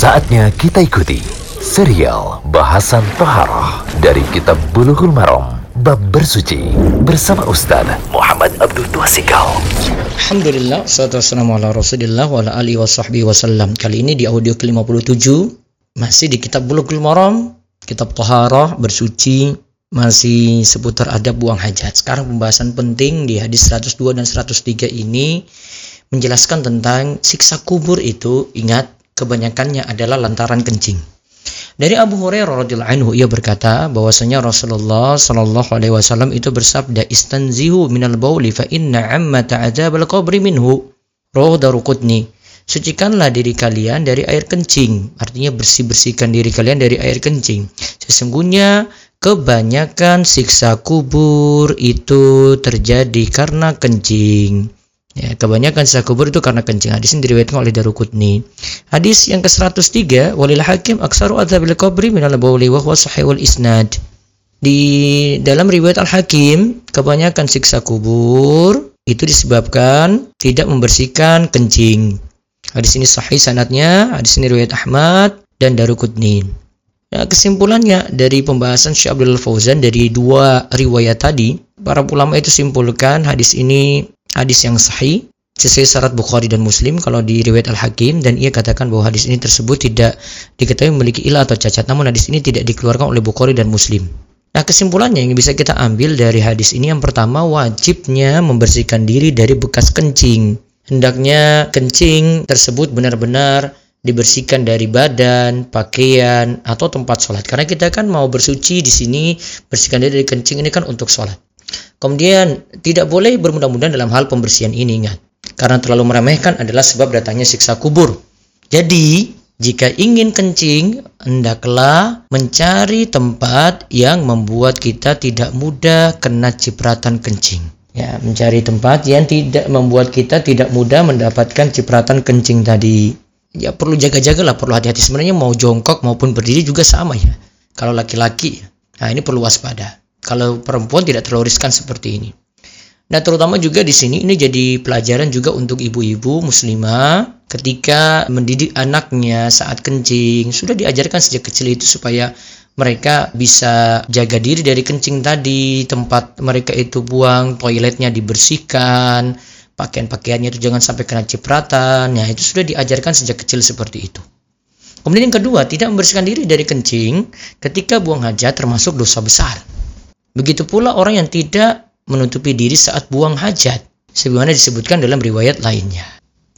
Saatnya kita ikuti serial bahasan Toharoh dari Kitab Bulughul Maram Bab Bersuci bersama Ustaz Muhammad Abdul Tuasikal. Alhamdulillah, salatu wassalamu ala rasulillah wa ala alihi wa sahbihi wasallam. Kali ini di audio ke-57 masih di Kitab Bulughul Maram, Kitab Toharoh, bersuci, masih seputar adab buang hajat. Sekarang pembahasan penting di hadis 102 dan 103 ini menjelaskan tentang siksa kubur itu ingat kebanyakannya adalah lantaran kencing. Dari Abu Hurairah radhiyallahu anhu ia berkata bahwasanya Rasulullah shallallahu alaihi wasallam itu bersabda istanzihu minal bauli fa inna amma ta'adzab al-qabri minhu. Rawahu Daruqutni. Sucikanlah diri kalian dari air kencing. Artinya bersih-bersihkan diri kalian dari air kencing. Sesungguhnya kebanyakan siksa kubur itu terjadi karena kencing. Ya, kebanyakan sisa kubur itu karena kencing. Hadis ini diriwayatkan oleh Daruqutni. Hadis yang ke-103, walil hakim aksaru adzabil qabri minal bauli wa huwa sahihul isnad. Di dalam riwayat Al-Hakim, kebanyakan siksa kubur itu disebabkan tidak membersihkan kencing. Hadis ini sahih sanatnya, hadis ini riwayat Ahmad dan Daruqutni. Ya, kesimpulannya dari pembahasan Syekh Abdul Fauzan dari dua riwayat tadi, para ulama itu simpulkan hadis ini hadis yang sahih sesuai syarat Bukhari dan Muslim kalau di riwayat Al-Hakim dan ia katakan bahwa hadis ini tersebut tidak diketahui memiliki ilah atau cacat namun hadis ini tidak dikeluarkan oleh Bukhari dan Muslim. Nah kesimpulannya yang bisa kita ambil dari hadis ini yang pertama wajibnya membersihkan diri dari bekas kencing. Hendaknya kencing tersebut benar-benar dibersihkan dari badan, pakaian atau tempat sholat. Karena kita kan mau bersuci di sini bersihkan diri dari kencing ini kan untuk sholat. Kemudian tidak boleh bermudah-mudahan dalam hal pembersihan ini ingat. Karena terlalu meremehkan adalah sebab datangnya siksa kubur. Jadi, jika ingin kencing, hendaklah mencari tempat yang membuat kita tidak mudah kena cipratan kencing. Ya, mencari tempat yang tidak membuat kita tidak mudah mendapatkan cipratan kencing tadi. Ya, perlu jaga-jagalah, perlu hati-hati. Sebenarnya mau jongkok maupun berdiri juga sama ya. Kalau laki-laki, nah ini perlu waspada. Kalau perempuan tidak terlalu riskan seperti ini. Nah, terutama juga di sini ini jadi pelajaran juga untuk ibu-ibu muslimah ketika mendidik anaknya saat kencing. Sudah diajarkan sejak kecil itu supaya mereka bisa jaga diri dari kencing tadi, tempat mereka itu buang, toiletnya dibersihkan, pakaian-pakaiannya itu jangan sampai kena cipratan. Ya, itu sudah diajarkan sejak kecil seperti itu. Kemudian yang kedua, tidak membersihkan diri dari kencing ketika buang hajat termasuk dosa besar. Begitu pula orang yang tidak menutupi diri saat buang hajat, sebagaimana disebutkan dalam riwayat lainnya.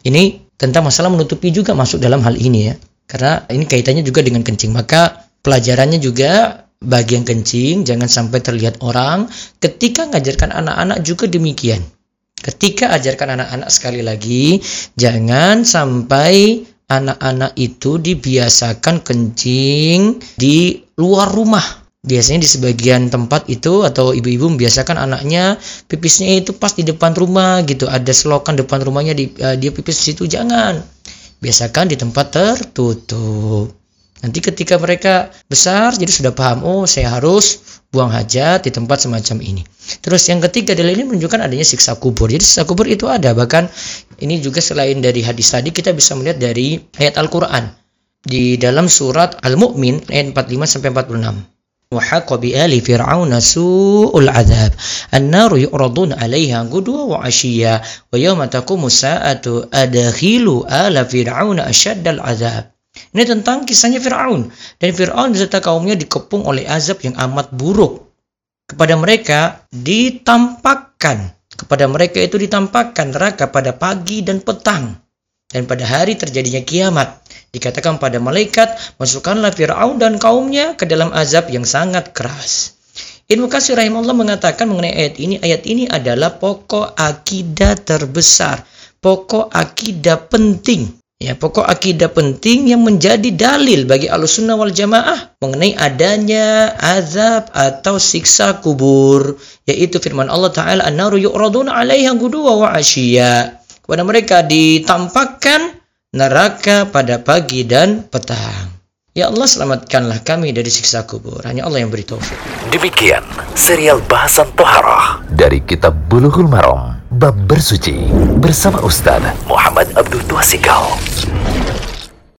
Ini tentang masalah menutupi juga masuk dalam hal ini ya. Karena ini kaitannya juga dengan kencing. Maka pelajarannya juga bagian kencing jangan sampai terlihat orang. Ketika mengajarkan anak-anak juga demikian. Ketika ajarkan anak-anak sekali lagi, jangan sampai anak-anak itu dibiasakan kencing di luar rumah biasanya di sebagian tempat itu atau ibu-ibu membiasakan anaknya pipisnya itu pas di depan rumah gitu. Ada selokan depan rumahnya di, uh, dia pipis di situ jangan. Biasakan di tempat tertutup. Nanti ketika mereka besar jadi sudah paham oh saya harus buang hajat di tempat semacam ini. Terus yang ketiga adalah ini menunjukkan adanya siksa kubur. Jadi siksa kubur itu ada. Bahkan ini juga selain dari hadis tadi kita bisa melihat dari ayat Al-Quran. Di dalam surat Al-Mu'min ayat 45 sampai 46 وحق بآل فرعون سوء العذاب النار يعرضون عليها غدوا وعشيا ويوم تقوم الساعة أدخلوا آل فرعون أشد العذاب Ini tentang kisahnya Fir'aun. Dan Fir'aun beserta kaumnya dikepung oleh azab yang amat buruk. Kepada mereka ditampakkan. Kepada mereka itu ditampakkan neraka pada pagi dan petang. Dan pada hari terjadinya kiamat. Dikatakan pada malaikat, masukkanlah Fir'aun dan kaumnya ke dalam azab yang sangat keras. Ibnu Katsir rahimahullah mengatakan mengenai ayat ini, ayat ini adalah pokok akidah terbesar, pokok akidah penting. Ya, pokok akidah penting yang menjadi dalil bagi Ahlussunnah wal Jamaah mengenai adanya azab atau siksa kubur, yaitu firman Allah taala, "An-naru yu'raduna 'alaiha guduwa wa 'ashiyya." Kepada mereka ditampakkan neraka pada pagi dan petang. Ya Allah selamatkanlah kami dari siksa kubur. Hanya Allah yang beri taufik. Demikian serial bahasan Toharah dari Kitab Bulughul Maram Bab Bersuci bersama Ustaz Muhammad Abdul Tuasikal.